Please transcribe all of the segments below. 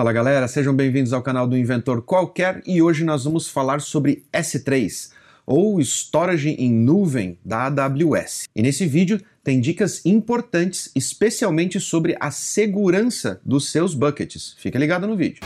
Fala galera, sejam bem-vindos ao canal do Inventor Qualquer e hoje nós vamos falar sobre S3 ou Storage em Nuvem da AWS. E nesse vídeo tem dicas importantes, especialmente sobre a segurança dos seus buckets. Fica ligado no vídeo.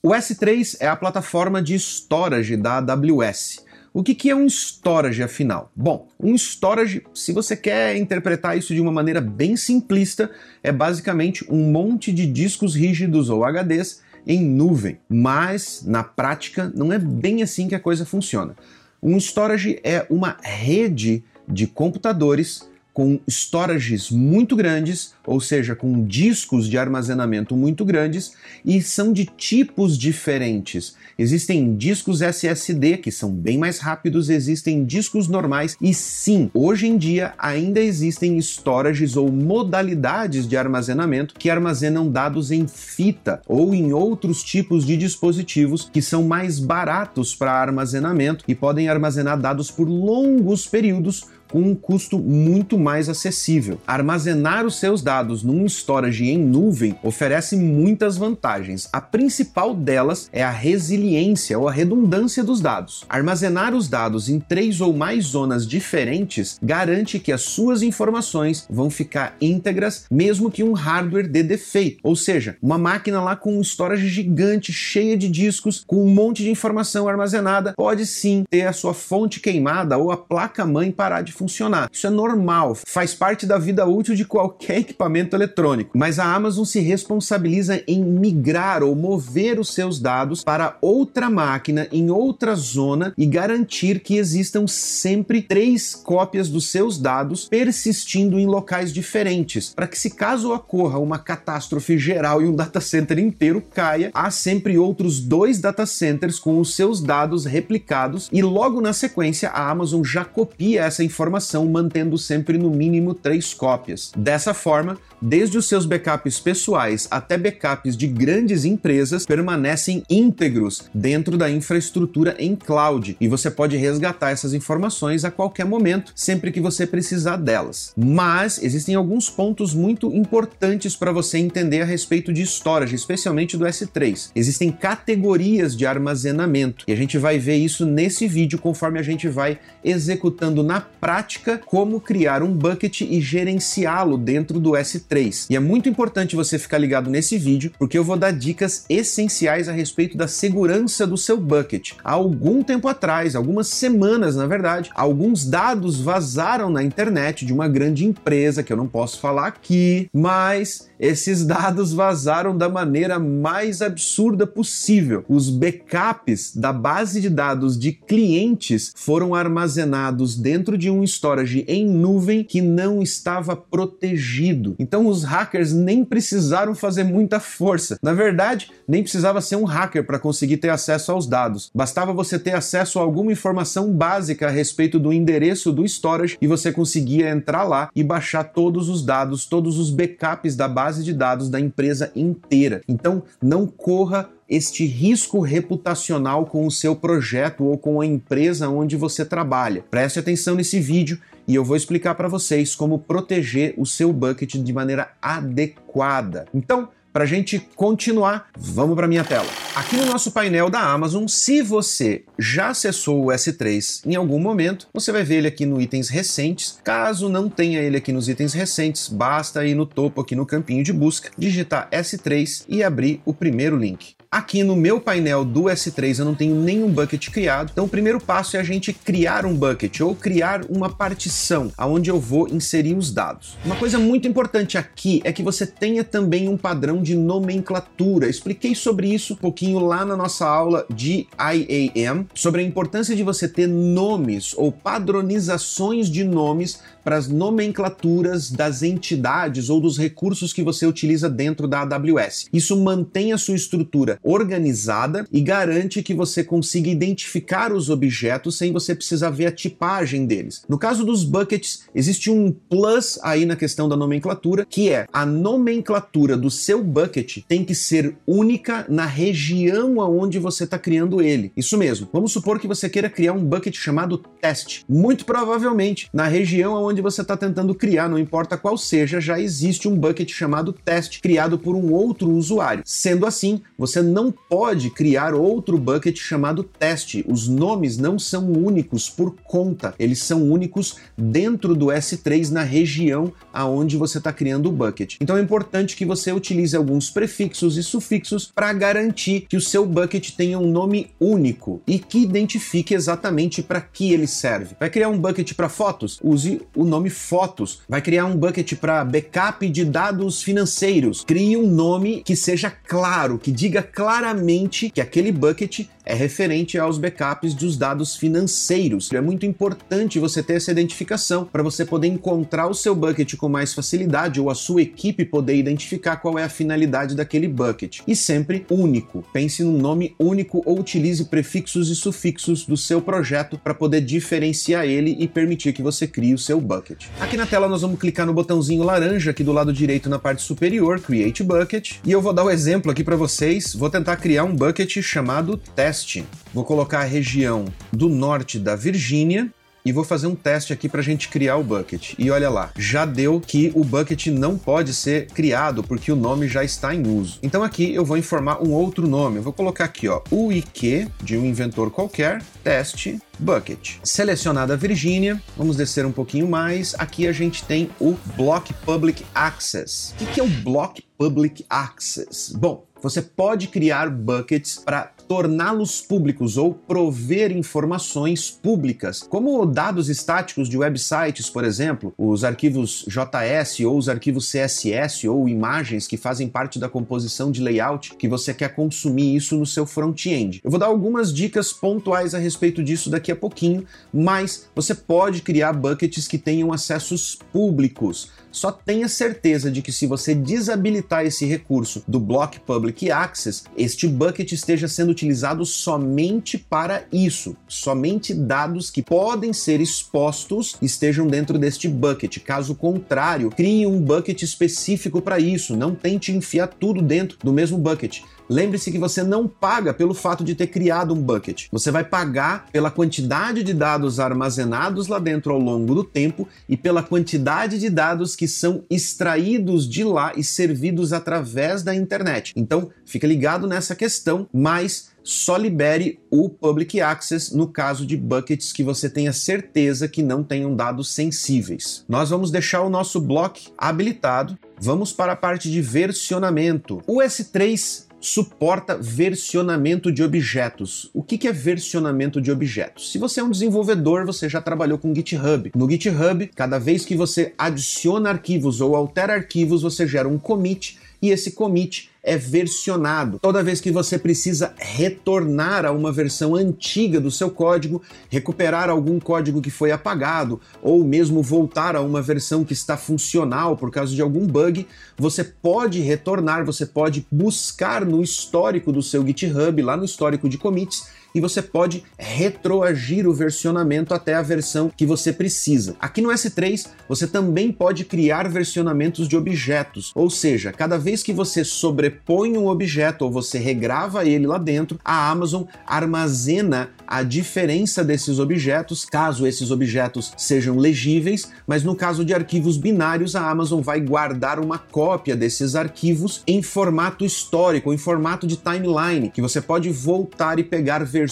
O S3 é a plataforma de storage da AWS. O que, que é um storage, afinal? Bom, um storage, se você quer interpretar isso de uma maneira bem simplista, é basicamente um monte de discos rígidos ou HDs em nuvem. Mas, na prática, não é bem assim que a coisa funciona. Um storage é uma rede de computadores com storages muito grandes, ou seja, com discos de armazenamento muito grandes, e são de tipos diferentes. Existem discos SSD que são bem mais rápidos, existem discos normais, e sim, hoje em dia ainda existem storages ou modalidades de armazenamento que armazenam dados em fita ou em outros tipos de dispositivos que são mais baratos para armazenamento e podem armazenar dados por longos períodos com um custo muito mais acessível. Armazenar os seus dados num storage em nuvem oferece muitas vantagens. A principal delas é a resiliência ou a redundância dos dados. Armazenar os dados em três ou mais zonas diferentes garante que as suas informações vão ficar íntegras mesmo que um hardware dê defeito. Ou seja, uma máquina lá com um storage gigante, cheia de discos, com um monte de informação armazenada, pode sim ter a sua fonte queimada ou a placa-mãe parar de funcionar. Isso é normal, faz parte da vida útil de qualquer equipamento eletrônico. Mas a Amazon se responsabiliza em migrar ou mover os seus dados para outra máquina em outra zona e garantir que existam sempre três cópias dos seus dados persistindo em locais diferentes, para que se caso ocorra uma catástrofe geral e um data center inteiro caia, há sempre outros dois data centers com os seus dados replicados e logo na sequência a Amazon já copia essa informação informação, mantendo sempre no mínimo três cópias. Dessa forma, desde os seus backups pessoais até backups de grandes empresas permanecem íntegros dentro da infraestrutura em cloud e você pode resgatar essas informações a qualquer momento, sempre que você precisar delas. Mas existem alguns pontos muito importantes para você entender a respeito de storage, especialmente do S3. Existem categorias de armazenamento e a gente vai ver isso nesse vídeo conforme a gente vai executando na prática prática como criar um bucket e gerenciá-lo dentro do S3. E é muito importante você ficar ligado nesse vídeo, porque eu vou dar dicas essenciais a respeito da segurança do seu bucket. Há algum tempo atrás, algumas semanas na verdade, alguns dados vazaram na internet de uma grande empresa que eu não posso falar aqui, mas esses dados vazaram da maneira mais absurda possível. Os backups da base de dados de clientes foram armazenados dentro de um storage em nuvem que não estava protegido. Então os hackers nem precisaram fazer muita força. Na verdade, nem precisava ser um hacker para conseguir ter acesso aos dados. Bastava você ter acesso a alguma informação básica a respeito do endereço do storage e você conseguia entrar lá e baixar todos os dados, todos os backups da base de dados da empresa inteira. Então, não corra este risco reputacional com o seu projeto ou com a empresa onde você trabalha. Preste atenção nesse vídeo e eu vou explicar para vocês como proteger o seu bucket de maneira adequada. Então, para a gente continuar, vamos para minha tela. Aqui no nosso painel da Amazon, se você já acessou o S3 em algum momento, você vai ver ele aqui no itens recentes. Caso não tenha ele aqui nos itens recentes, basta ir no topo aqui no campinho de busca, digitar S3 e abrir o primeiro link. Aqui no meu painel do S3 eu não tenho nenhum bucket criado, então o primeiro passo é a gente criar um bucket ou criar uma partição aonde eu vou inserir os dados. Uma coisa muito importante aqui é que você tenha também um padrão de nomenclatura. Expliquei sobre isso um pouquinho lá na nossa aula de IAM, sobre a importância de você ter nomes ou padronizações de nomes para as nomenclaturas das entidades ou dos recursos que você utiliza dentro da AWS. Isso mantém a sua estrutura organizada e garante que você consiga identificar os objetos sem você precisar ver a tipagem deles. No caso dos buckets, existe um plus aí na questão da nomenclatura, que é a nomenclatura do seu bucket tem que ser única na região aonde você está criando ele. Isso mesmo. Vamos supor que você queira criar um bucket chamado teste. Muito provavelmente, na região aonde você está tentando criar, não importa qual seja, já existe um bucket chamado teste criado por um outro usuário. Sendo assim, você não pode criar outro bucket chamado teste. Os nomes não são únicos por conta, eles são únicos dentro do S3 na região aonde você está criando o bucket. Então é importante que você utilize alguns prefixos e sufixos para garantir que o seu bucket tenha um nome único e que identifique exatamente para que ele serve. Vai criar um bucket para fotos? Use o nome fotos. Vai criar um bucket para backup de dados financeiros? Crie um nome que seja claro, que diga claramente que aquele bucket é referente aos backups dos dados financeiros. É muito importante você ter essa identificação para você poder encontrar o seu bucket com mais facilidade ou a sua equipe poder identificar qual é a finalidade daquele bucket. E sempre único. Pense num nome único ou utilize prefixos e sufixos do seu projeto para poder diferenciar ele e permitir que você crie o seu bucket. Aqui na tela nós vamos clicar no botãozinho laranja aqui do lado direito na parte superior, Create Bucket, e eu vou dar o um exemplo aqui para vocês. Vou tentar criar um bucket chamado test teste. Vou colocar a região do norte da Virgínia e vou fazer um teste aqui para a gente criar o bucket. E olha lá, já deu que o bucket não pode ser criado porque o nome já está em uso. Então aqui eu vou informar um outro nome. Eu vou colocar aqui, ó, o IQ de um inventor qualquer, teste bucket. Selecionada a Virgínia, vamos descer um pouquinho mais. Aqui a gente tem o Block Public Access. O que é o Block Public Access? Bom, você pode criar buckets para torná-los públicos ou prover informações públicas, como dados estáticos de websites, por exemplo, os arquivos JS ou os arquivos CSS ou imagens que fazem parte da composição de layout que você quer consumir isso no seu front-end. Eu vou dar algumas dicas pontuais a respeito disso daqui a pouquinho, mas você pode criar buckets que tenham acessos públicos. Só tenha certeza de que se você desabilitar esse recurso do Block Public Access, este bucket esteja sendo utilizado somente para isso. Somente dados que podem ser expostos estejam dentro deste bucket. Caso contrário, crie um bucket específico para isso. Não tente enfiar tudo dentro do mesmo bucket. Lembre-se que você não paga pelo fato de ter criado um bucket. Você vai pagar pela quantidade de dados armazenados lá dentro ao longo do tempo e pela quantidade de dados que são extraídos de lá e servidos através da internet. Então, fica ligado nessa questão, mas só libere o Public Access no caso de buckets que você tenha certeza que não tenham dados sensíveis. Nós vamos deixar o nosso block habilitado. Vamos para a parte de versionamento. O S3 suporta versionamento de objetos. O que é versionamento de objetos? Se você é um desenvolvedor, você já trabalhou com GitHub. No GitHub, cada vez que você adiciona arquivos ou altera arquivos, você gera um commit e esse commit é versionado. Toda vez que você precisa retornar a uma versão antiga do seu código, recuperar algum código que foi apagado, ou mesmo voltar a uma versão que está funcional por causa de algum bug, você pode retornar, você pode buscar no histórico do seu GitHub, lá no histórico de commits, e você pode retroagir o versionamento até a versão que você precisa. Aqui no S3, você também pode criar versionamentos de objetos, ou seja, cada vez que você sobrepõe um objeto ou você regrava ele lá dentro, a Amazon armazena a diferença desses objetos, caso esses objetos sejam legíveis, mas no caso de arquivos binários, a Amazon vai guardar uma cópia desses arquivos em formato histórico, em formato de timeline, que você pode voltar e pegar versões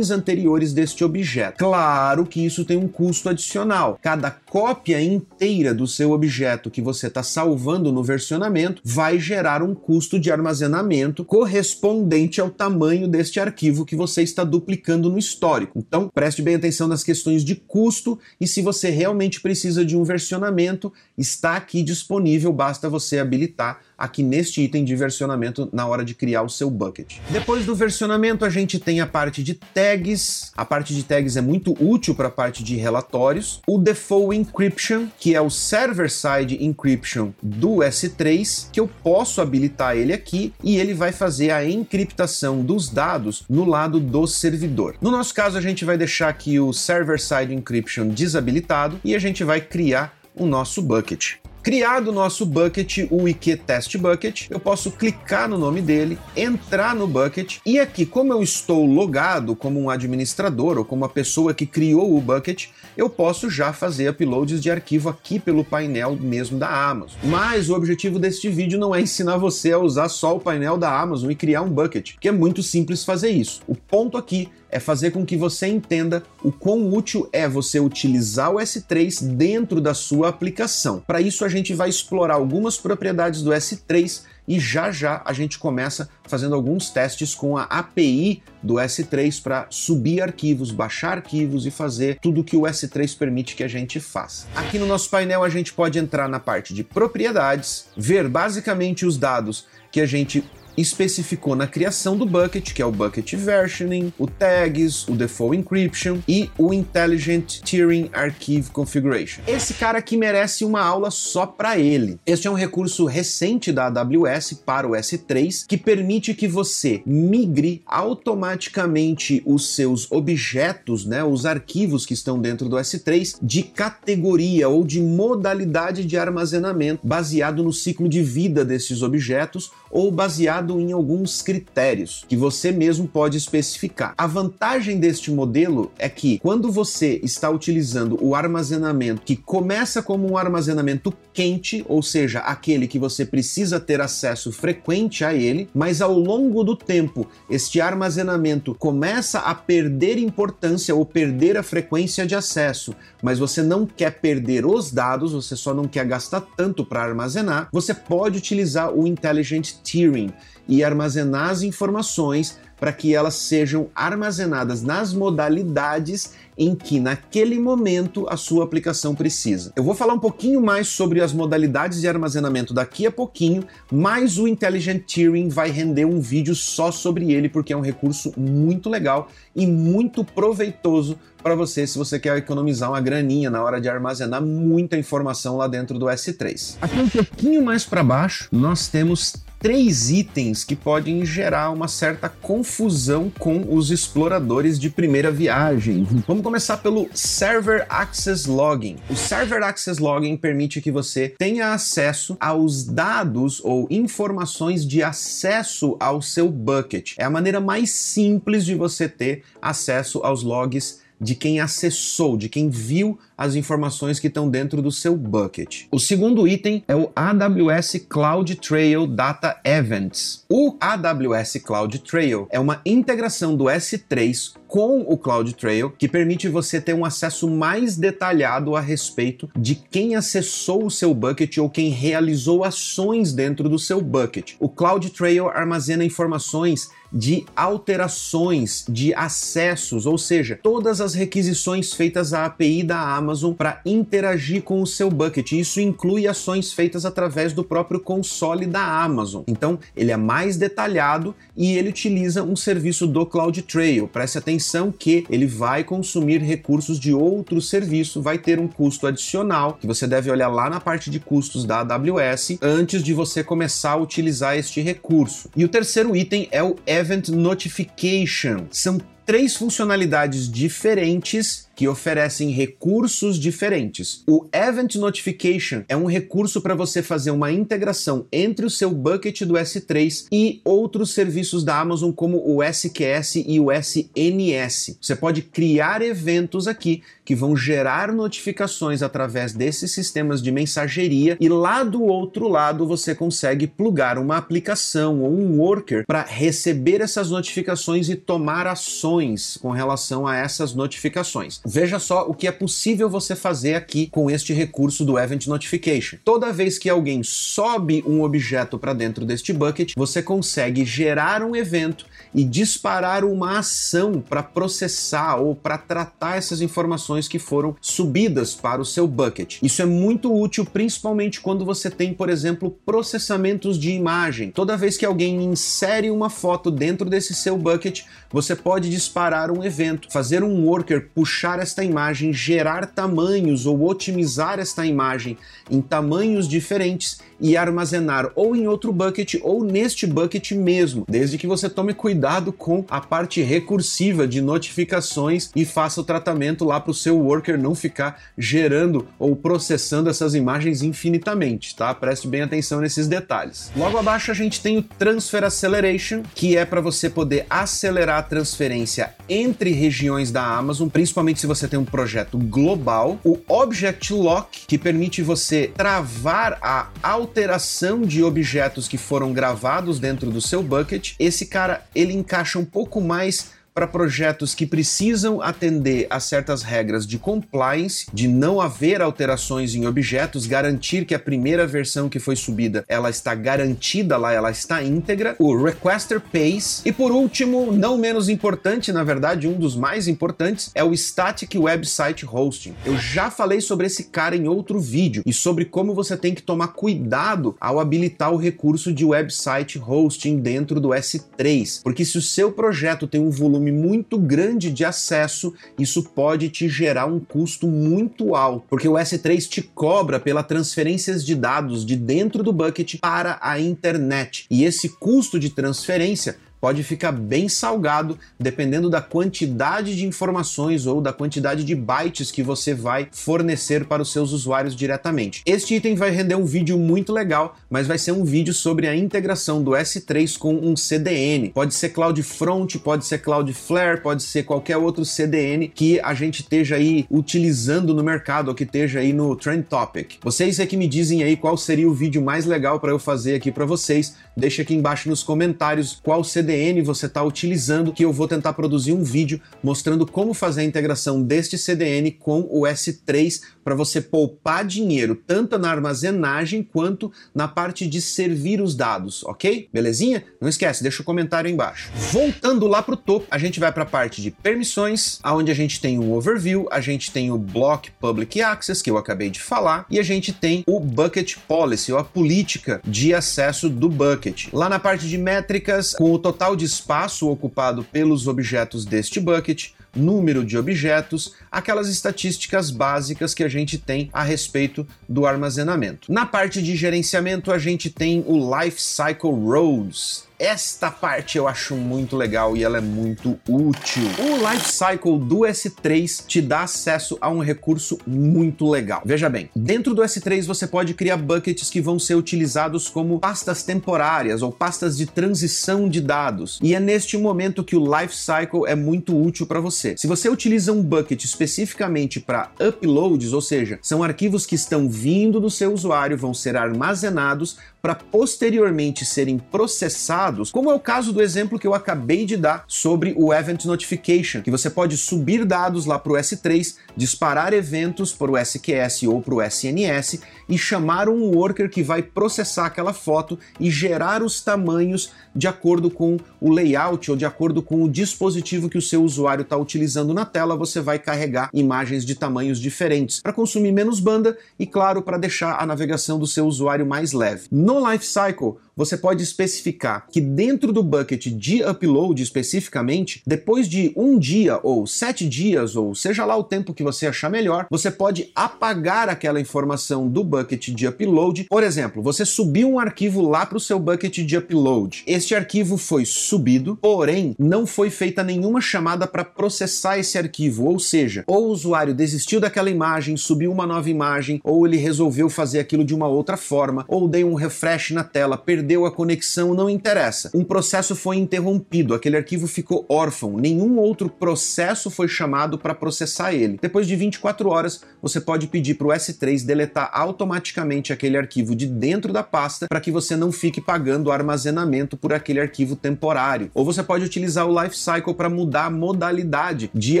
anteriores deste objeto. Claro que isso tem um custo adicional. Cada cópia inteira do seu objeto que você está salvando no versionamento vai gerar um custo de armazenamento correspondente ao tamanho deste arquivo que você está duplicando no histórico. Então, preste bem atenção nas questões de custo e se você realmente precisa de um versionamento, está aqui disponível, basta você habilitar aqui neste item de versionamento na hora de criar o seu bucket. Depois do versionamento, a gente tem a parte de tags. A parte de tags é muito útil para a parte de relatórios. O default encryption, que é o server-side encryption do S3, que eu posso habilitar ele aqui e ele vai fazer a encriptação dos dados no lado do servidor. No nosso caso, a gente vai deixar aqui o server-side encryption desabilitado e a gente vai criar o nosso bucket. Criado o nosso bucket, o IQ Test Bucket, eu posso clicar no nome dele, entrar no bucket e aqui, como eu estou logado como um administrador ou como a pessoa que criou o bucket, eu posso já fazer uploads de arquivo aqui pelo painel mesmo da Amazon. Mas o objetivo deste vídeo não é ensinar você a usar só o painel da Amazon e criar um bucket, que é muito simples fazer isso. O ponto aqui é fazer com que você entenda o quão útil é você utilizar o S3 dentro da sua aplicação. Para isso, a gente vai explorar algumas propriedades do S3 e já já a gente começa fazendo alguns testes com a API do S3 para subir arquivos, baixar arquivos e fazer tudo que o S3 permite que a gente faça. Aqui no nosso painel a gente pode entrar na parte de propriedades, ver basicamente os dados que a gente especificou na criação do bucket, que é o bucket versioning, o tags, o default encryption e o intelligent tiering archive configuration. Esse cara aqui merece uma aula só para ele. Este é um recurso recente da AWS para o S3 que permite que você migre automaticamente os seus objetos, né, os arquivos que estão dentro do S3 de categoria ou de modalidade de armazenamento baseado no ciclo de vida desses objetos ou baseado em alguns critérios que você mesmo pode especificar. A vantagem deste modelo é que quando você está utilizando o armazenamento que começa como um armazenamento quente, ou seja, aquele que você precisa ter acesso frequente a ele, mas ao longo do tempo este armazenamento começa a perder importância ou perder a frequência de acesso, mas você não quer perder os dados, você só não quer gastar tanto para armazenar, você pode utilizar o Intelligent Tiering e armazenar as informações para que elas sejam armazenadas nas modalidades em que naquele momento a sua aplicação precisa. Eu vou falar um pouquinho mais sobre as modalidades de armazenamento daqui a pouquinho, mas o Intelligent Tiering vai render um vídeo só sobre ele porque é um recurso muito legal e muito proveitoso para você se você quer economizar uma graninha na hora de armazenar muita informação lá dentro do S3. Aqui um pouquinho mais para baixo, nós temos três itens que podem gerar uma certa confusão com os exploradores de primeira viagem. Vamos começar pelo Server Access Logging. O Server Access Logging permite que você tenha acesso aos dados ou informações de acesso ao seu bucket. É a maneira mais simples de você ter acesso aos logs de quem acessou, de quem viu as informações que estão dentro do seu bucket. O segundo item é o AWS CloudTrail Data Events. O AWS CloudTrail é uma integração do S3 com o CloudTrail que permite você ter um acesso mais detalhado a respeito de quem acessou o seu bucket ou quem realizou ações dentro do seu bucket. O CloudTrail armazena informações de alterações de acessos, ou seja, todas as requisições feitas à API da Amazon para interagir com o seu bucket. Isso inclui ações feitas através do próprio console da Amazon. Então, ele é mais detalhado e ele utiliza um serviço do CloudTrail. Preste atenção que ele vai consumir recursos de outro serviço, vai ter um custo adicional que você deve olhar lá na parte de custos da AWS antes de você começar a utilizar este recurso. E o terceiro item é o Event Notification. São três funcionalidades diferentes que oferecem recursos diferentes. O Event Notification é um recurso para você fazer uma integração entre o seu bucket do S3 e outros serviços da Amazon, como o SQS e o SNS. Você pode criar eventos aqui que vão gerar notificações através desses sistemas de mensageria e lá do outro lado você consegue plugar uma aplicação ou um worker para receber essas notificações e tomar ações com relação a essas notificações. Veja só o que é possível você fazer aqui com este recurso do Event Notification. Toda vez que alguém sobe um objeto para dentro deste bucket, você consegue gerar um evento e disparar uma ação para processar ou para tratar essas informações que foram subidas para o seu bucket. Isso é muito útil, principalmente quando você tem, por exemplo, processamentos de imagem. Toda vez que alguém insere uma foto dentro desse seu bucket, você pode disparar um evento, fazer um worker puxar esta imagem, gerar tamanhos ou otimizar esta imagem em tamanhos diferentes e armazenar ou em outro bucket ou neste bucket mesmo, desde que você tome cuidado com a parte recursiva de notificações e faça o tratamento lá para o seu worker não ficar gerando ou processando essas imagens infinitamente, tá? Preste bem atenção nesses detalhes. Logo abaixo a gente tem o Transfer Acceleration, que é para você poder acelerar a transferência entre regiões da Amazon, principalmente se você tem um projeto global. O Object Lock, que permite você travar a alteração de objetos que foram gravados dentro do seu bucket. Esse cara, ele encaixa um pouco mais para projetos que precisam atender a certas regras de compliance, de não haver alterações em objetos, garantir que a primeira versão que foi subida ela está garantida lá, ela está íntegra, o Requester Pace e por último, não menos importante, na verdade, um dos mais importantes é o Static Website Hosting. Eu já falei sobre esse cara em outro vídeo e sobre como você tem que tomar cuidado ao habilitar o recurso de website hosting dentro do S3, porque se o seu projeto tem um volume volume muito grande de acesso, isso pode te gerar um custo muito alto, porque o S3 te cobra pela transferências de dados de dentro do bucket para a internet. E esse custo de transferência pode ficar bem salgado dependendo da quantidade de informações ou da quantidade de bytes que você vai fornecer para os seus usuários diretamente. Este item vai render um vídeo muito legal, mas vai ser um vídeo sobre a integração do S3 com um CDN. Pode ser CloudFront, pode ser Cloudflare, pode ser qualquer outro CDN que a gente esteja aí utilizando no mercado ou que esteja aí no Trend Topic. Vocês é que me dizem aí qual seria o vídeo mais legal para eu fazer aqui para vocês. Deixa aqui embaixo nos comentários qual CDN CDN você está utilizando, que eu vou tentar produzir um vídeo mostrando como fazer a integração deste CDN com o S3 para você poupar dinheiro tanto na armazenagem quanto na parte de servir os dados, ok? Belezinha? Não esquece, deixa o comentário aí embaixo. Voltando lá para o topo, a gente vai para a parte de permissões, aonde a gente tem o overview, a gente tem o block public access que eu acabei de falar e a gente tem o bucket policy ou a política de acesso do bucket. Lá na parte de métricas, com o total total de espaço ocupado pelos objetos deste bucket, número de objetos, aquelas estatísticas básicas que a gente tem a respeito do armazenamento. Na parte de gerenciamento, a gente tem o Life Cycle Rows, esta parte eu acho muito legal e ela é muito útil. O Lifecycle do S3 te dá acesso a um recurso muito legal. Veja bem, dentro do S3 você pode criar buckets que vão ser utilizados como pastas temporárias ou pastas de transição de dados. E é neste momento que o Lifecycle é muito útil para você. Se você utiliza um bucket especificamente para uploads, ou seja, são arquivos que estão vindo do seu usuário, vão ser armazenados para posteriormente serem processados, como é o caso do exemplo que eu acabei de dar sobre o Event Notification, que você pode subir dados lá para o S3, disparar eventos para o SQS ou para o SNS e chamar um worker que vai processar aquela foto e gerar os tamanhos de acordo com o layout ou de acordo com o dispositivo que o seu usuário está utilizando na tela. Você vai carregar imagens de tamanhos diferentes para consumir menos banda e, claro, para deixar a navegação do seu usuário mais leve. No Lifecycle, você pode especificar que dentro do bucket de upload especificamente, depois de um dia ou sete dias, ou seja lá o tempo que você achar melhor, você pode apagar aquela informação do bucket de upload. Por exemplo, você subiu um arquivo lá para o seu bucket de upload. Este arquivo foi subido, porém não foi feita nenhuma chamada para processar esse arquivo, ou seja, ou o usuário desistiu daquela imagem, subiu uma nova imagem, ou ele resolveu fazer aquilo de uma outra forma, ou deu um refresh na tela, perdeu a conexão, não interessa. Um processo foi interrompido, aquele arquivo ficou órfão, nenhum outro processo foi chamado para processar ele. Depois de 24 horas, você pode pedir para o S3 deletar automaticamente automaticamente aquele arquivo de dentro da pasta para que você não fique pagando armazenamento por aquele arquivo temporário. Ou você pode utilizar o Lifecycle para mudar a modalidade de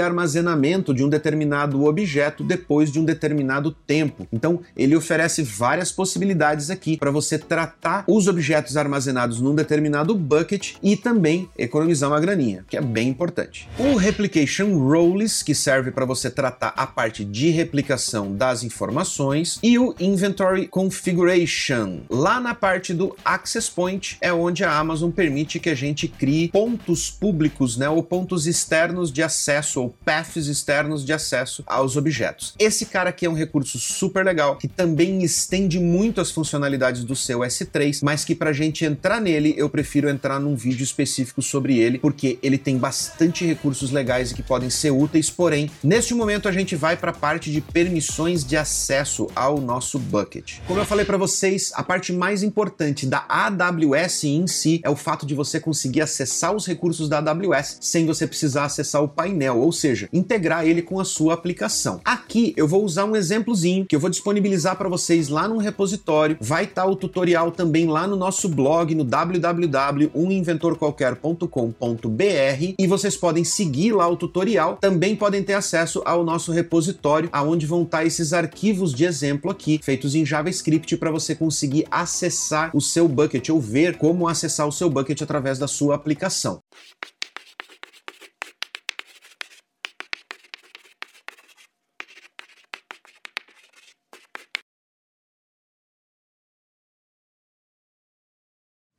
armazenamento de um determinado objeto depois de um determinado tempo. Então, ele oferece várias possibilidades aqui para você tratar os objetos armazenados num determinado bucket e também economizar uma graninha, que é bem importante. O Replication Roles, que serve para você tratar a parte de replicação das informações, e o Inventory Configuration. Lá na parte do Access Point é onde a Amazon permite que a gente crie pontos públicos, né, ou pontos externos de acesso ou paths externos de acesso aos objetos. Esse cara aqui é um recurso super legal que também estende muito as funcionalidades do seu S3, mas que para a gente entrar nele eu prefiro entrar num vídeo específico sobre ele, porque ele tem bastante recursos legais e que podem ser úteis, porém, neste momento a gente vai para a parte de permissões de acesso ao nosso bucket. Como eu falei para vocês, a parte mais importante da AWS em si é o fato de você conseguir acessar os recursos da AWS sem você precisar acessar o painel, ou seja, integrar ele com a sua aplicação. Aqui eu vou usar um exemplozinho que eu vou disponibilizar para vocês lá no repositório. Vai estar tá o tutorial também lá no nosso blog no www.uminventorqualquer.com.br e vocês podem seguir lá o tutorial. Também podem ter acesso ao nosso repositório, aonde vão estar esses arquivos de exemplo aqui, feitos em JavaScript para você conseguir acessar o seu bucket ou ver como acessar o seu bucket através da sua aplicação.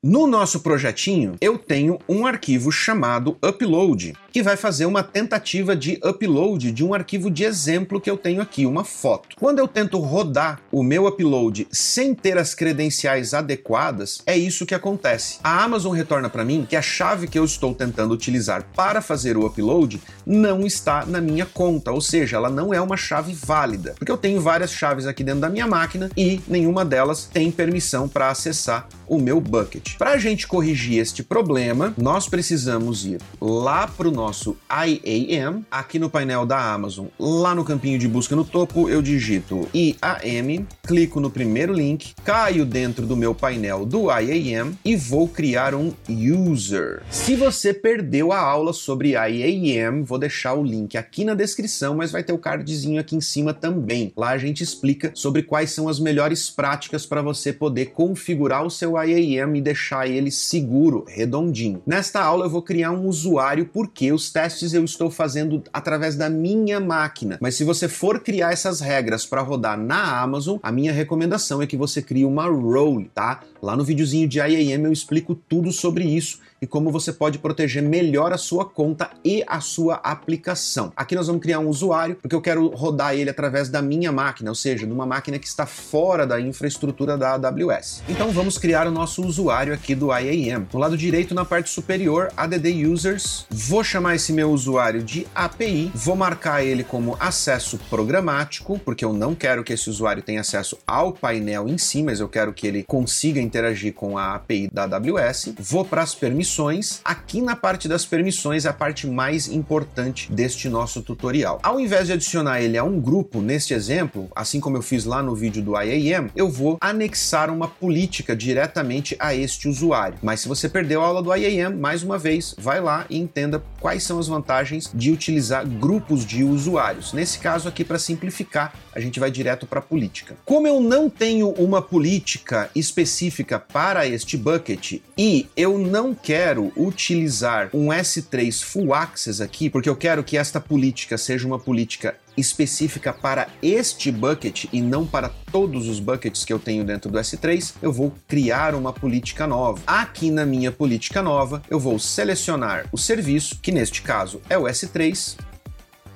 No nosso projetinho, eu tenho um arquivo chamado upload, que vai fazer uma tentativa de upload de um arquivo de exemplo que eu tenho aqui, uma foto. Quando eu tento rodar o meu upload sem ter as credenciais adequadas, é isso que acontece. A Amazon retorna para mim que a chave que eu estou tentando utilizar para fazer o upload não está na minha conta, ou seja, ela não é uma chave válida, porque eu tenho várias chaves aqui dentro da minha máquina e nenhuma delas tem permissão para acessar o meu bucket. Para a gente corrigir este problema, nós precisamos ir lá para o nosso IAM, aqui no painel da Amazon, lá no campinho de busca no topo, eu digito IAM, clico no primeiro link, caio dentro do meu painel do IAM e vou criar um user. Se você perdeu a aula sobre IAM, vou deixar o link aqui na descrição, mas vai ter o cardzinho aqui em cima também. Lá a gente explica sobre quais são as melhores práticas para você poder configurar o seu IAM e deixar deixar ele seguro, redondinho. Nesta aula eu vou criar um usuário porque os testes eu estou fazendo através da minha máquina. Mas se você for criar essas regras para rodar na Amazon, a minha recomendação é que você crie uma role, tá? Lá no videozinho de IAM eu explico tudo sobre isso e como você pode proteger melhor a sua conta e a sua aplicação. Aqui nós vamos criar um usuário, porque eu quero rodar ele através da minha máquina, ou seja, de uma máquina que está fora da infraestrutura da AWS. Então vamos criar o nosso usuário aqui do IAM. No lado direito, na parte superior, ADD Users, vou chamar esse meu usuário de API, vou marcar ele como acesso programático, porque eu não quero que esse usuário tenha acesso ao painel em si, mas eu quero que ele consiga interagir com a API da AWS. Vou para as permissões permissões. Aqui na parte das permissões é a parte mais importante deste nosso tutorial. Ao invés de adicionar ele a um grupo, neste exemplo, assim como eu fiz lá no vídeo do IAM, eu vou anexar uma política diretamente a este usuário. Mas se você perdeu a aula do IAM, mais uma vez, vai lá e entenda quais são as vantagens de utilizar grupos de usuários. Nesse caso aqui, para simplificar, a gente vai direto para a política. Como eu não tenho uma política específica para este bucket e eu não quero quero utilizar um S3 Full Access aqui, porque eu quero que esta política seja uma política específica para este bucket e não para todos os buckets que eu tenho dentro do S3, eu vou criar uma política nova. Aqui na minha política nova, eu vou selecionar o serviço, que neste caso é o S3,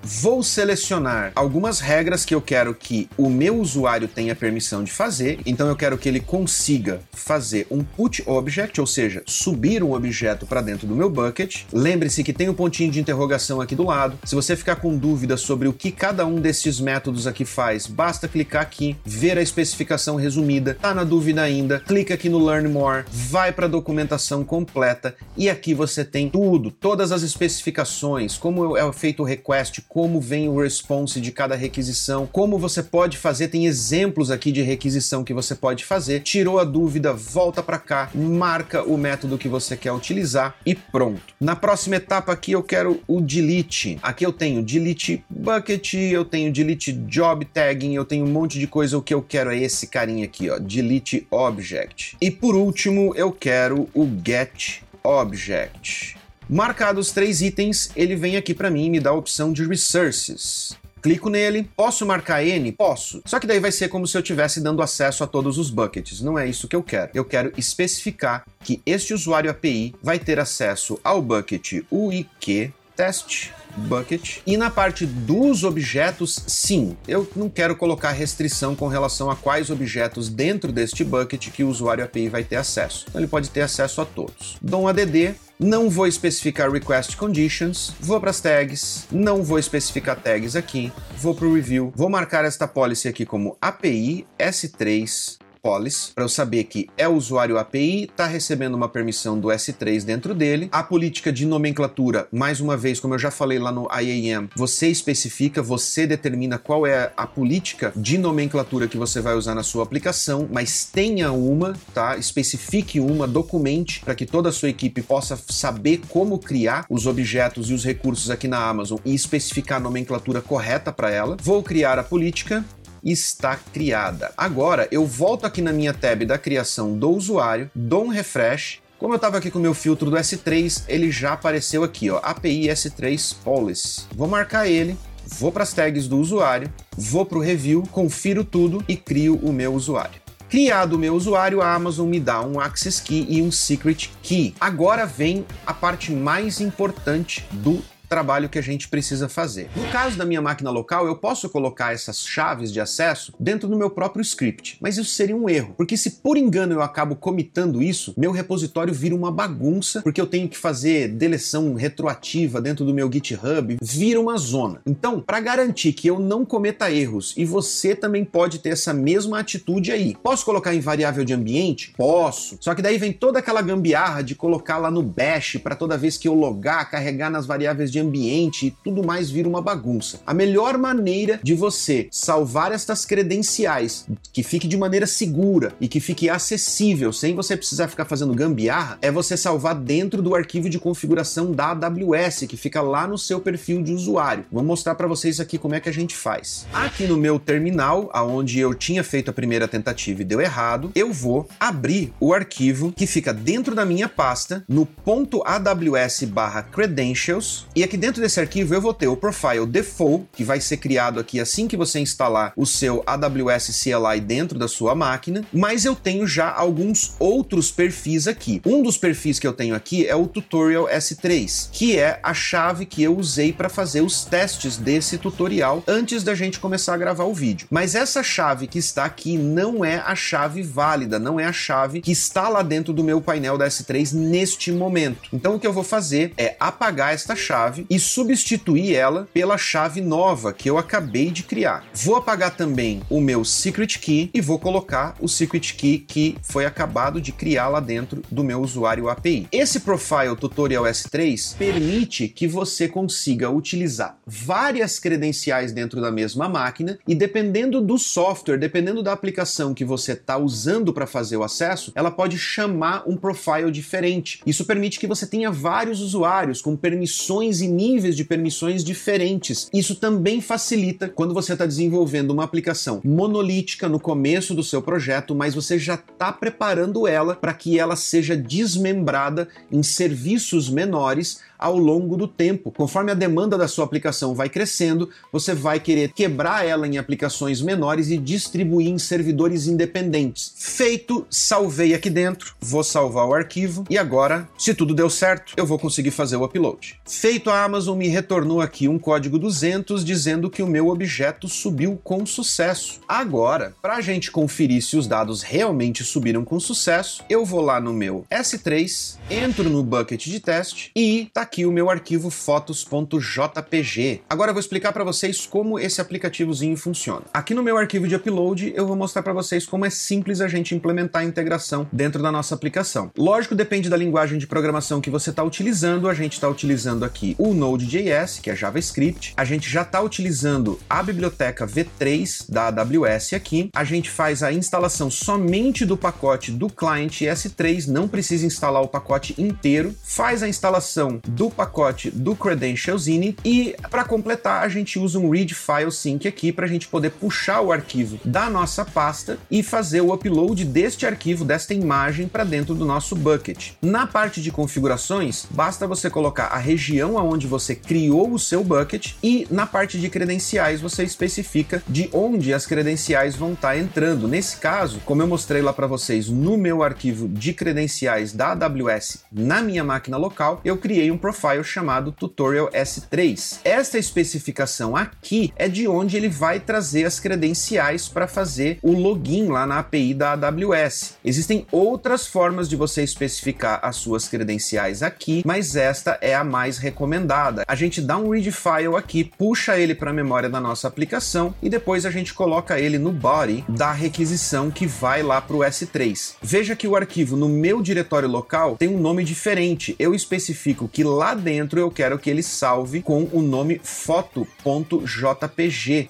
Vou selecionar algumas regras que eu quero que o meu usuário tenha permissão de fazer. Então eu quero que ele consiga fazer um put object, ou seja, subir um objeto para dentro do meu bucket. Lembre-se que tem um pontinho de interrogação aqui do lado. Se você ficar com dúvida sobre o que cada um desses métodos aqui faz, basta clicar aqui, ver a especificação resumida. Tá na dúvida ainda? Clica aqui no Learn More, vai para a documentação completa e aqui você tem tudo, todas as especificações, como é feito o request, como vem o response de cada requisição, como você pode fazer, tem exemplos aqui de requisição que você pode fazer. Tirou a dúvida, volta para cá, marca o método que você quer utilizar e pronto. Na próxima etapa aqui eu quero o delete. Aqui eu tenho delete bucket, eu tenho delete job tagging, eu tenho um monte de coisa. O que eu quero é esse carinha aqui, ó, delete object. E por último, eu quero o get object. Marcados três itens, ele vem aqui para mim e me dá a opção de resources. Clico nele, posso marcar N? Posso. Só que daí vai ser como se eu estivesse dando acesso a todos os buckets. Não é isso que eu quero. Eu quero especificar que este usuário API vai ter acesso ao bucket UIQ test bucket. E na parte dos objetos, sim, eu não quero colocar restrição com relação a quais objetos dentro deste bucket que o usuário API vai ter acesso. Então ele pode ter acesso a todos. Dou um add, não vou especificar request conditions, vou para as tags, não vou especificar tags aqui, vou para o review, vou marcar esta policy aqui como API S3 policy, para eu saber que é o usuário API, está recebendo uma permissão do S3 dentro dele. A política de nomenclatura, mais uma vez, como eu já falei lá no IAM, você especifica, você determina qual é a política de nomenclatura que você vai usar na sua aplicação, mas tenha uma, tá? Especifique uma, documente para que toda a sua equipe possa saber como criar os objetos e os recursos aqui na Amazon e especificar a nomenclatura correta para ela. Vou criar a política está criada. Agora eu volto aqui na minha tab da criação do usuário, dou um refresh como eu estava aqui com o meu filtro do S3, ele já apareceu aqui, ó, API S3 Policy. Vou marcar ele, vou para as tags do usuário, vou para o review, confiro tudo e crio o meu usuário. Criado o meu usuário, a Amazon me dá um Access Key e um Secret Key. Agora vem a parte mais importante do trabalho que a gente precisa fazer. No caso da minha máquina local, eu posso colocar essas chaves de acesso dentro do meu próprio script, mas isso seria um erro, porque se por engano eu acabo comitando isso, meu repositório vira uma bagunça, porque eu tenho que fazer deleção retroativa dentro do meu GitHub, vira uma zona. Então, para garantir que eu não cometa erros e você também pode ter essa mesma atitude aí, posso colocar em variável de ambiente? Posso. Só que daí vem toda aquela gambiarra de colocar lá no bash para toda vez que eu logar, carregar nas variáveis de ambiente e tudo mais vira uma bagunça. A melhor maneira de você salvar estas credenciais, que fique de maneira segura e que fique acessível, sem você precisar ficar fazendo gambiarra, é você salvar dentro do arquivo de configuração da AWS, que fica lá no seu perfil de usuário. Vou mostrar para vocês aqui como é que a gente faz. Aqui no meu terminal, aonde eu tinha feito a primeira tentativa e deu errado, eu vou abrir o arquivo que fica dentro da minha pasta no .aws/credentials e aqui dentro desse arquivo eu vou ter o profile default, que vai ser criado aqui assim que você instalar o seu AWS CLI dentro da sua máquina, mas eu tenho já alguns outros perfis aqui. Um dos perfis que eu tenho aqui é o Tutorial S3, que é a chave que eu usei para fazer os testes desse tutorial antes da gente começar a gravar o vídeo. Mas essa chave que está aqui não é a chave válida, não é a chave que está lá dentro do meu painel da S3 neste momento. Então o que eu vou fazer é apagar esta chave chave e substituir ela pela chave nova que eu acabei de criar. Vou apagar também o meu secret key e vou colocar o secret key que foi acabado de criar lá dentro do meu usuário API. Esse profile Tutorial S3 permite que você consiga utilizar várias credenciais dentro da mesma máquina e dependendo do software, dependendo da aplicação que você está usando para fazer o acesso, ela pode chamar um profile diferente. Isso permite que você tenha vários usuários com permissões e níveis de permissões diferentes. Isso também facilita quando você está desenvolvendo uma aplicação monolítica no começo do seu projeto, mas você já está preparando ela para que ela seja desmembrada em serviços menores ao longo do tempo. Conforme a demanda da sua aplicação vai crescendo, você vai querer quebrar ela em aplicações menores e distribuir em servidores independentes. Feito, salvei aqui dentro, vou salvar o arquivo e agora, se tudo deu certo, eu vou conseguir fazer o upload. Feito, a Amazon me retornou aqui um código 200 dizendo que o meu objeto subiu com sucesso. Agora, para a gente conferir se os dados realmente subiram com sucesso, eu vou lá no meu S3, entro no bucket de teste e tá aqui o meu arquivo fotos.jpg. Agora eu vou explicar para vocês como esse aplicativozinho funciona. Aqui no meu arquivo de upload eu vou mostrar para vocês como é simples a gente implementar a integração dentro da nossa aplicação. Lógico, depende da linguagem de programação que você está utilizando. A gente está utilizando aqui o Node.js, que é JavaScript. A gente já está utilizando a biblioteca V3 da AWS aqui. A gente faz a instalação somente do pacote do cliente S3, não precisa instalar o pacote inteiro. Faz a instalação do pacote do Credentials Init e para completar a gente usa um read file sync aqui para a gente poder puxar o arquivo da nossa pasta e fazer o upload deste arquivo, desta imagem para dentro do nosso bucket. Na parte de configurações, basta você colocar a região aonde você criou o seu bucket e na parte de credenciais você especifica de onde as credenciais vão estar tá entrando. Nesse caso, como eu mostrei lá para vocês no meu arquivo de credenciais da AWS na minha máquina local, eu criei um profile chamado Tutorial S3. Esta especificação aqui é de onde ele vai trazer as credenciais para fazer o login lá na API da AWS. Existem outras formas de você especificar as suas credenciais aqui, mas esta é a mais recomendada. A gente dá um read file aqui, puxa ele para a memória da nossa aplicação e depois a gente coloca ele no body da requisição que vai lá para o S3. Veja que o arquivo no meu diretório local tem um nome diferente. Eu especifico que lá dentro eu quero que ele salve com o nome foto.jpg.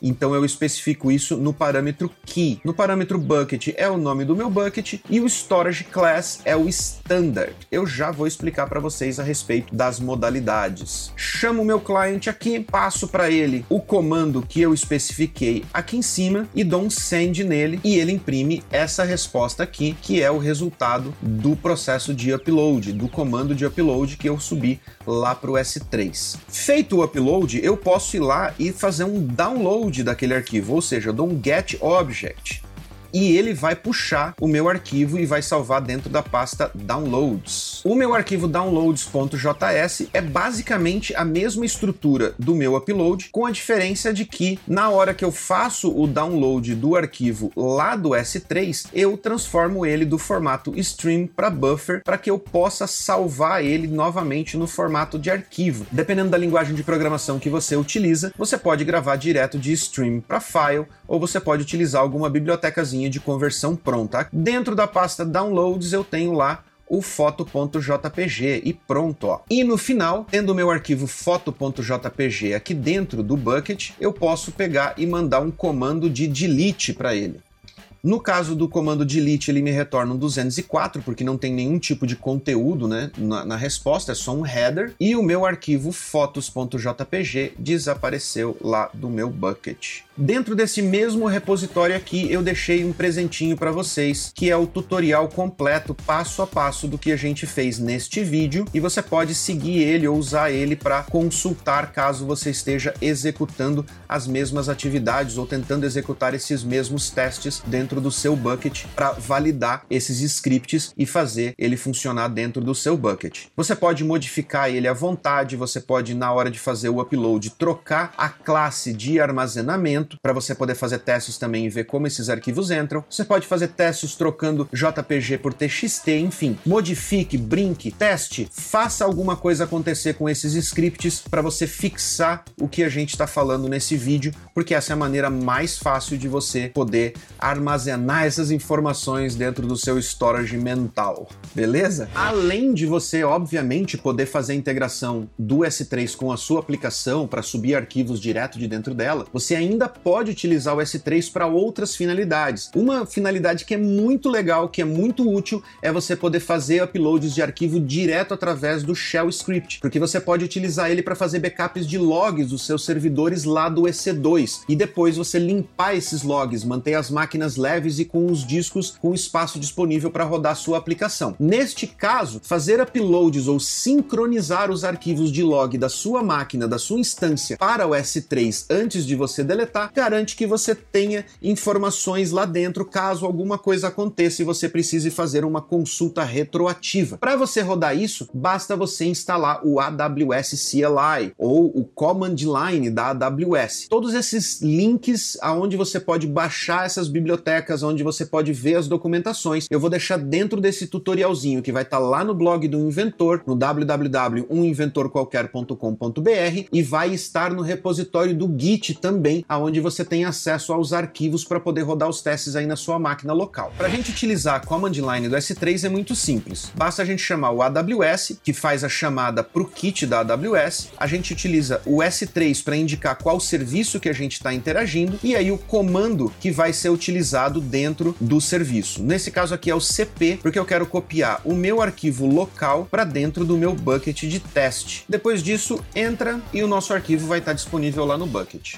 Então eu especifico isso no parâmetro key. No parâmetro bucket é o nome do meu bucket e o storage class é o standard. Eu já vou explicar para vocês a respeito das modalidades. Chamo o meu cliente aqui, passo para ele o comando que eu especifiquei aqui em cima e dou um send nele e ele imprime essa resposta aqui, que é o resultado do processo de upload, do comando de upload que eu subi lá para o S3. Feito o upload, eu posso ir lá e fazer um download daquele arquivo, ou seja, eu dou um get object e ele vai puxar o meu arquivo e vai salvar dentro da pasta downloads. O meu arquivo downloads.js é basicamente a mesma estrutura do meu upload, com a diferença de que na hora que eu faço o download do arquivo lá do S3, eu transformo ele do formato stream para buffer para que eu possa salvar ele novamente no formato de arquivo. Dependendo da linguagem de programação que você utiliza, você pode gravar direto de stream para file ou você pode utilizar alguma bibliotecazinha de conversão pronta. Dentro da pasta Downloads eu tenho lá o foto.jpg e pronto, ó. E no final, tendo o meu arquivo foto.jpg aqui dentro do bucket, eu posso pegar e mandar um comando de delete para ele. No caso do comando delete, ele me retorna um 204, porque não tem nenhum tipo de conteúdo né, na, na resposta, é só um header. E o meu arquivo fotos.jpg desapareceu lá do meu bucket. Dentro desse mesmo repositório aqui, eu deixei um presentinho para vocês, que é o tutorial completo, passo a passo do que a gente fez neste vídeo, e você pode seguir ele ou usar ele para consultar caso você esteja executando as mesmas atividades ou tentando executar esses mesmos testes dentro do seu bucket para validar esses scripts e fazer ele funcionar dentro do seu bucket. Você pode modificar ele à vontade, você pode na hora de fazer o upload trocar a classe de armazenamento para você poder fazer testes também e ver como esses arquivos entram. Você pode fazer testes trocando JPG por TXT, enfim. Modifique, brinque, teste, faça alguma coisa acontecer com esses scripts para você fixar o que a gente está falando nesse vídeo, porque essa é a maneira mais fácil de você poder armazenar essas informações dentro do seu storage mental, beleza? Além de você, obviamente, poder fazer a integração do S3 com a sua aplicação para subir arquivos direto de dentro dela, você ainda pode utilizar o S3 para outras finalidades. Uma finalidade que é muito legal, que é muito útil, é você poder fazer uploads de arquivo direto através do Shell Script, porque você pode utilizar ele para fazer backups de logs dos seus servidores lá do EC2 e depois você limpar esses logs, manter as máquinas leves e com os discos com espaço disponível para rodar sua aplicação. Neste caso, fazer uploads ou sincronizar os arquivos de log da sua máquina, da sua instância para o S3 antes de você deletar garante que você tenha informações lá dentro caso alguma coisa aconteça e você precise fazer uma consulta retroativa. Para você rodar isso, basta você instalar o AWS CLI ou o Command Line da AWS. Todos esses links aonde você pode baixar essas bibliotecas onde você pode ver as documentações. Eu vou deixar dentro desse tutorialzinho que vai estar tá lá no blog do inventor, no www.uminventorqualquer.com.br e vai estar no repositório do Git também, aonde você tem acesso aos arquivos para poder rodar os testes aí na sua máquina local. Para a gente utilizar a command line do S3 é muito simples. Basta a gente chamar o AWS, que faz a chamada para o kit da AWS. A gente utiliza o S3 para indicar qual serviço que a gente está interagindo e aí o comando que vai ser utilizado dentro do serviço. Nesse caso aqui é o CP, porque eu quero copiar o meu arquivo local para dentro do meu bucket de teste. Depois disso, entra e o nosso arquivo vai estar disponível lá no bucket.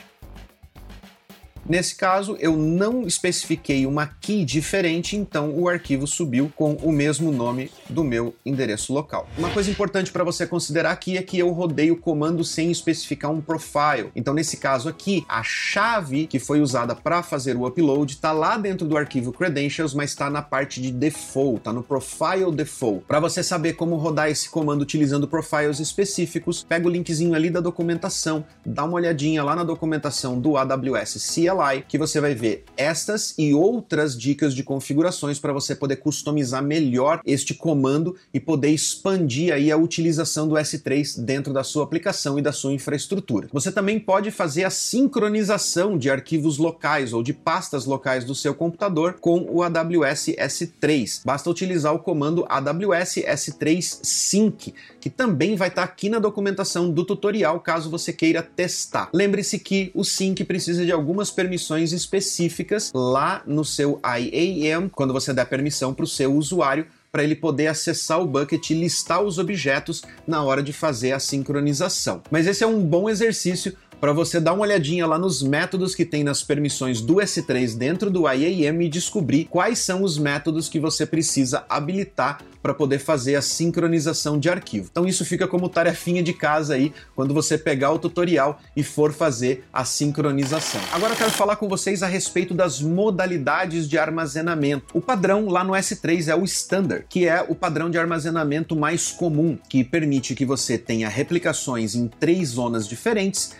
Nesse caso, eu não especifiquei uma key diferente, então o arquivo subiu com o mesmo nome do meu endereço local. Uma coisa importante para você considerar aqui é que eu rodei o comando sem especificar um profile. Então, nesse caso aqui, a chave que foi usada para fazer o upload está lá dentro do arquivo credentials, mas está na parte de default, está no profile default. Para você saber como rodar esse comando utilizando profiles específicos, pega o linkzinho ali da documentação, dá uma olhadinha lá na documentação do AWS CLI Que você vai ver estas e outras dicas de configurações para você poder customizar melhor este comando e poder expandir aí a utilização do S3 dentro da sua aplicação e da sua infraestrutura. Você também pode fazer a sincronização de arquivos locais ou de pastas locais do seu computador com o AWS S3. Basta utilizar o comando AWS S3 Sync, que também vai estar tá aqui na documentação do tutorial caso você queira testar. Lembre-se que o Sync precisa de algumas permissões permissões específicas lá no seu IAM, quando você der permissão para o seu usuário para ele poder acessar o bucket e listar os objetos na hora de fazer a sincronização. Mas esse é um bom exercício para você dar uma olhadinha lá nos métodos que tem nas permissões do S3 dentro do IAM e descobrir quais são os métodos que você precisa habilitar para poder fazer a sincronização de arquivo. Então isso fica como tarefinha de casa aí quando você pegar o tutorial e for fazer a sincronização. Agora eu quero falar com vocês a respeito das modalidades de armazenamento. O padrão lá no S3 é o Standard, que é o padrão de armazenamento mais comum, que permite que você tenha replicações em três zonas diferentes,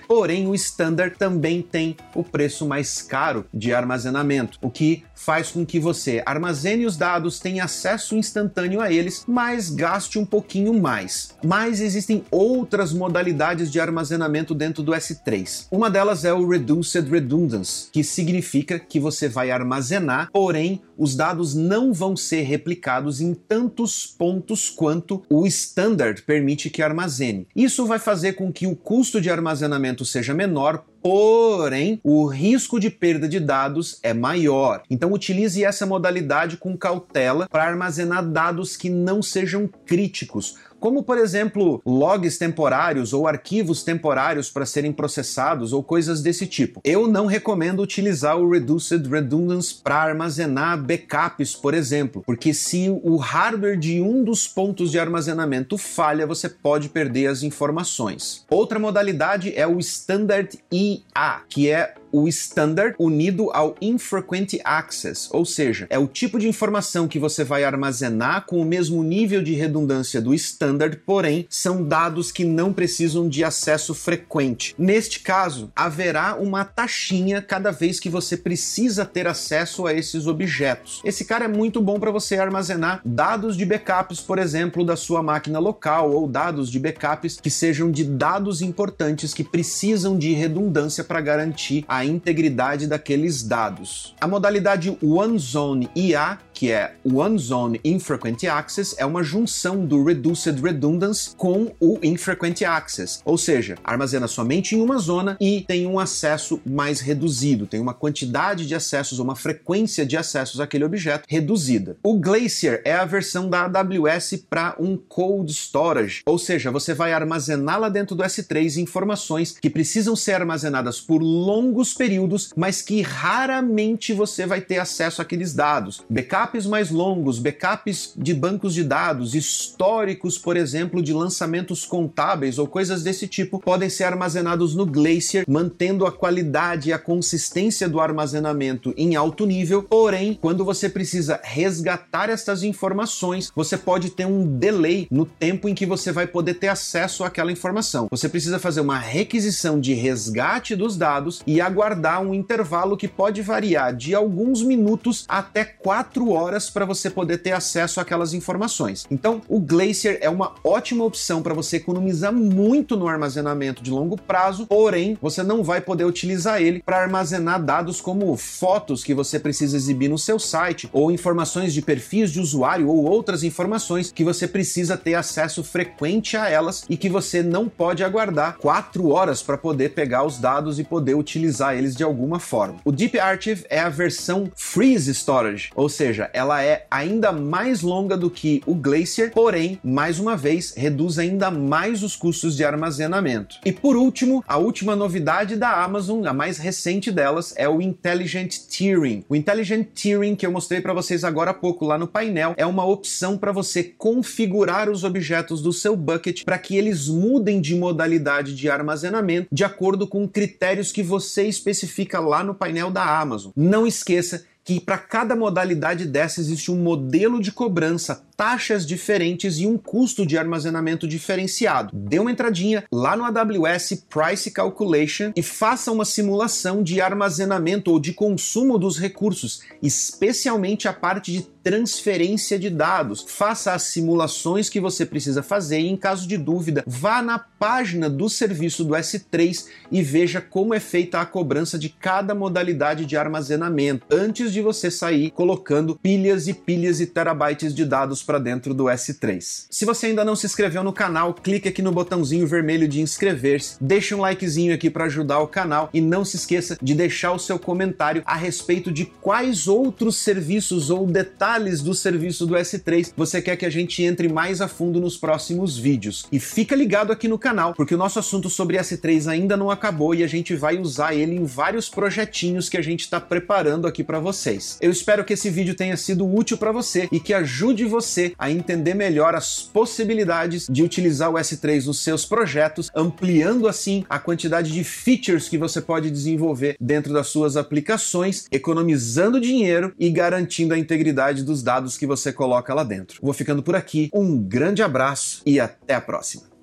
o Standard também tem o preço mais caro de armazenamento, o que faz com que você armazene os dados, tenha acesso instantâneo a eles, mas gaste um pouquinho mais. Mas existem outras modalidades de armazenamento dentro do S3. Uma delas é o Reduced Redundance, que significa que você vai armazenar, porém os dados não vão ser replicados em tantos pontos quanto o standard permite que armazene. Isso vai fazer com que o custo de armazenamento seja menor, porém o risco de perda de dados é maior. Então utilize essa modalidade com cautela para armazenar dados que não sejam críticos como por exemplo logs temporários ou arquivos temporários para serem processados ou coisas desse tipo. Eu não recomendo utilizar o Reduced Redundance para armazenar backups, por exemplo, porque se o hardware de um dos pontos de armazenamento falha, você pode perder as informações. Outra modalidade é o Standard IA, que é o standard unido ao infrequent access, ou seja, é o tipo de informação que você vai armazenar com o mesmo nível de redundância do standard, porém são dados que não precisam de acesso frequente. Neste caso, haverá uma taxinha cada vez que você precisa ter acesso a esses objetos. Esse cara é muito bom para você armazenar dados de backups, por exemplo, da sua máquina local ou dados de backups que sejam de dados importantes que precisam de redundância para garantir a a integridade daqueles dados. A modalidade One Zone IA, que é One Zone Infrequent Access, é uma junção do Reduced Redundance com o Infrequent Access, ou seja, armazena somente em uma zona e tem um acesso mais reduzido, tem uma quantidade de acessos, uma frequência de acessos àquele objeto reduzida. O Glacier é a versão da AWS para um cold storage, ou seja, você vai armazenar lá dentro do S3 informações que precisam ser armazenadas por longos longos períodos, mas que raramente você vai ter acesso àqueles dados. Backups mais longos, backups de bancos de dados, históricos, por exemplo, de lançamentos contábeis ou coisas desse tipo, podem ser armazenados no Glacier, mantendo a qualidade e a consistência do armazenamento em alto nível. Porém, quando você precisa resgatar estas informações, você pode ter um delay no tempo em que você vai poder ter acesso àquela informação. Você precisa fazer uma requisição de resgate dos dados e aguardar aguardar um intervalo que pode variar de alguns minutos até 4 horas para você poder ter acesso àquelas informações. Então, o Glacier é uma ótima opção para você economizar muito no armazenamento de longo prazo, porém, você não vai poder utilizar ele para armazenar dados como fotos que você precisa exibir no seu site ou informações de perfis de usuário ou outras informações que você precisa ter acesso frequente a elas e que você não pode aguardar 4 horas para poder pegar os dados e poder utilizar eles de alguma forma. O Deep Archive é a versão Freeze Storage, ou seja, ela é ainda mais longa do que o Glacier, porém, mais uma vez, reduz ainda mais os custos de armazenamento. E por último, a última novidade da Amazon, a mais recente delas, é o Intelligent Tiering. O Intelligent Tiering que eu mostrei para vocês agora há pouco lá no painel é uma opção para você configurar os objetos do seu bucket para que eles mudem de modalidade de armazenamento de acordo com critérios que você especifica lá no painel da Amazon. Não esqueça que para cada modalidade dessa existe um modelo de cobrança taxas diferentes e um custo de armazenamento diferenciado. Dê uma entradinha lá no AWS Price Calculation e faça uma simulação de armazenamento ou de consumo dos recursos, especialmente a parte de transferência de dados. Faça as simulações que você precisa fazer e, em caso de dúvida, vá na página do serviço do S3 e veja como é feita a cobrança de cada modalidade de armazenamento antes de você sair colocando pilhas e pilhas e terabytes de dados para dentro do S3. Se você ainda não se inscreveu no canal, clique aqui no botãozinho vermelho de inscrever-se, deixe um likezinho aqui para ajudar o canal e não se esqueça de deixar o seu comentário a respeito de quais outros serviços ou detalhes do serviço do S3 você quer que a gente entre mais a fundo nos próximos vídeos. E fica ligado aqui no canal, porque o nosso assunto sobre S3 ainda não acabou e a gente vai usar ele em vários projetinhos que a gente está preparando aqui para vocês. Eu espero que esse vídeo tenha sido útil para você e que ajude você você a entender melhor as possibilidades de utilizar o S3 nos seus projetos, ampliando assim a quantidade de features que você pode desenvolver dentro das suas aplicações, economizando dinheiro e garantindo a integridade dos dados que você coloca lá dentro. Vou ficando por aqui, um grande abraço e até a próxima.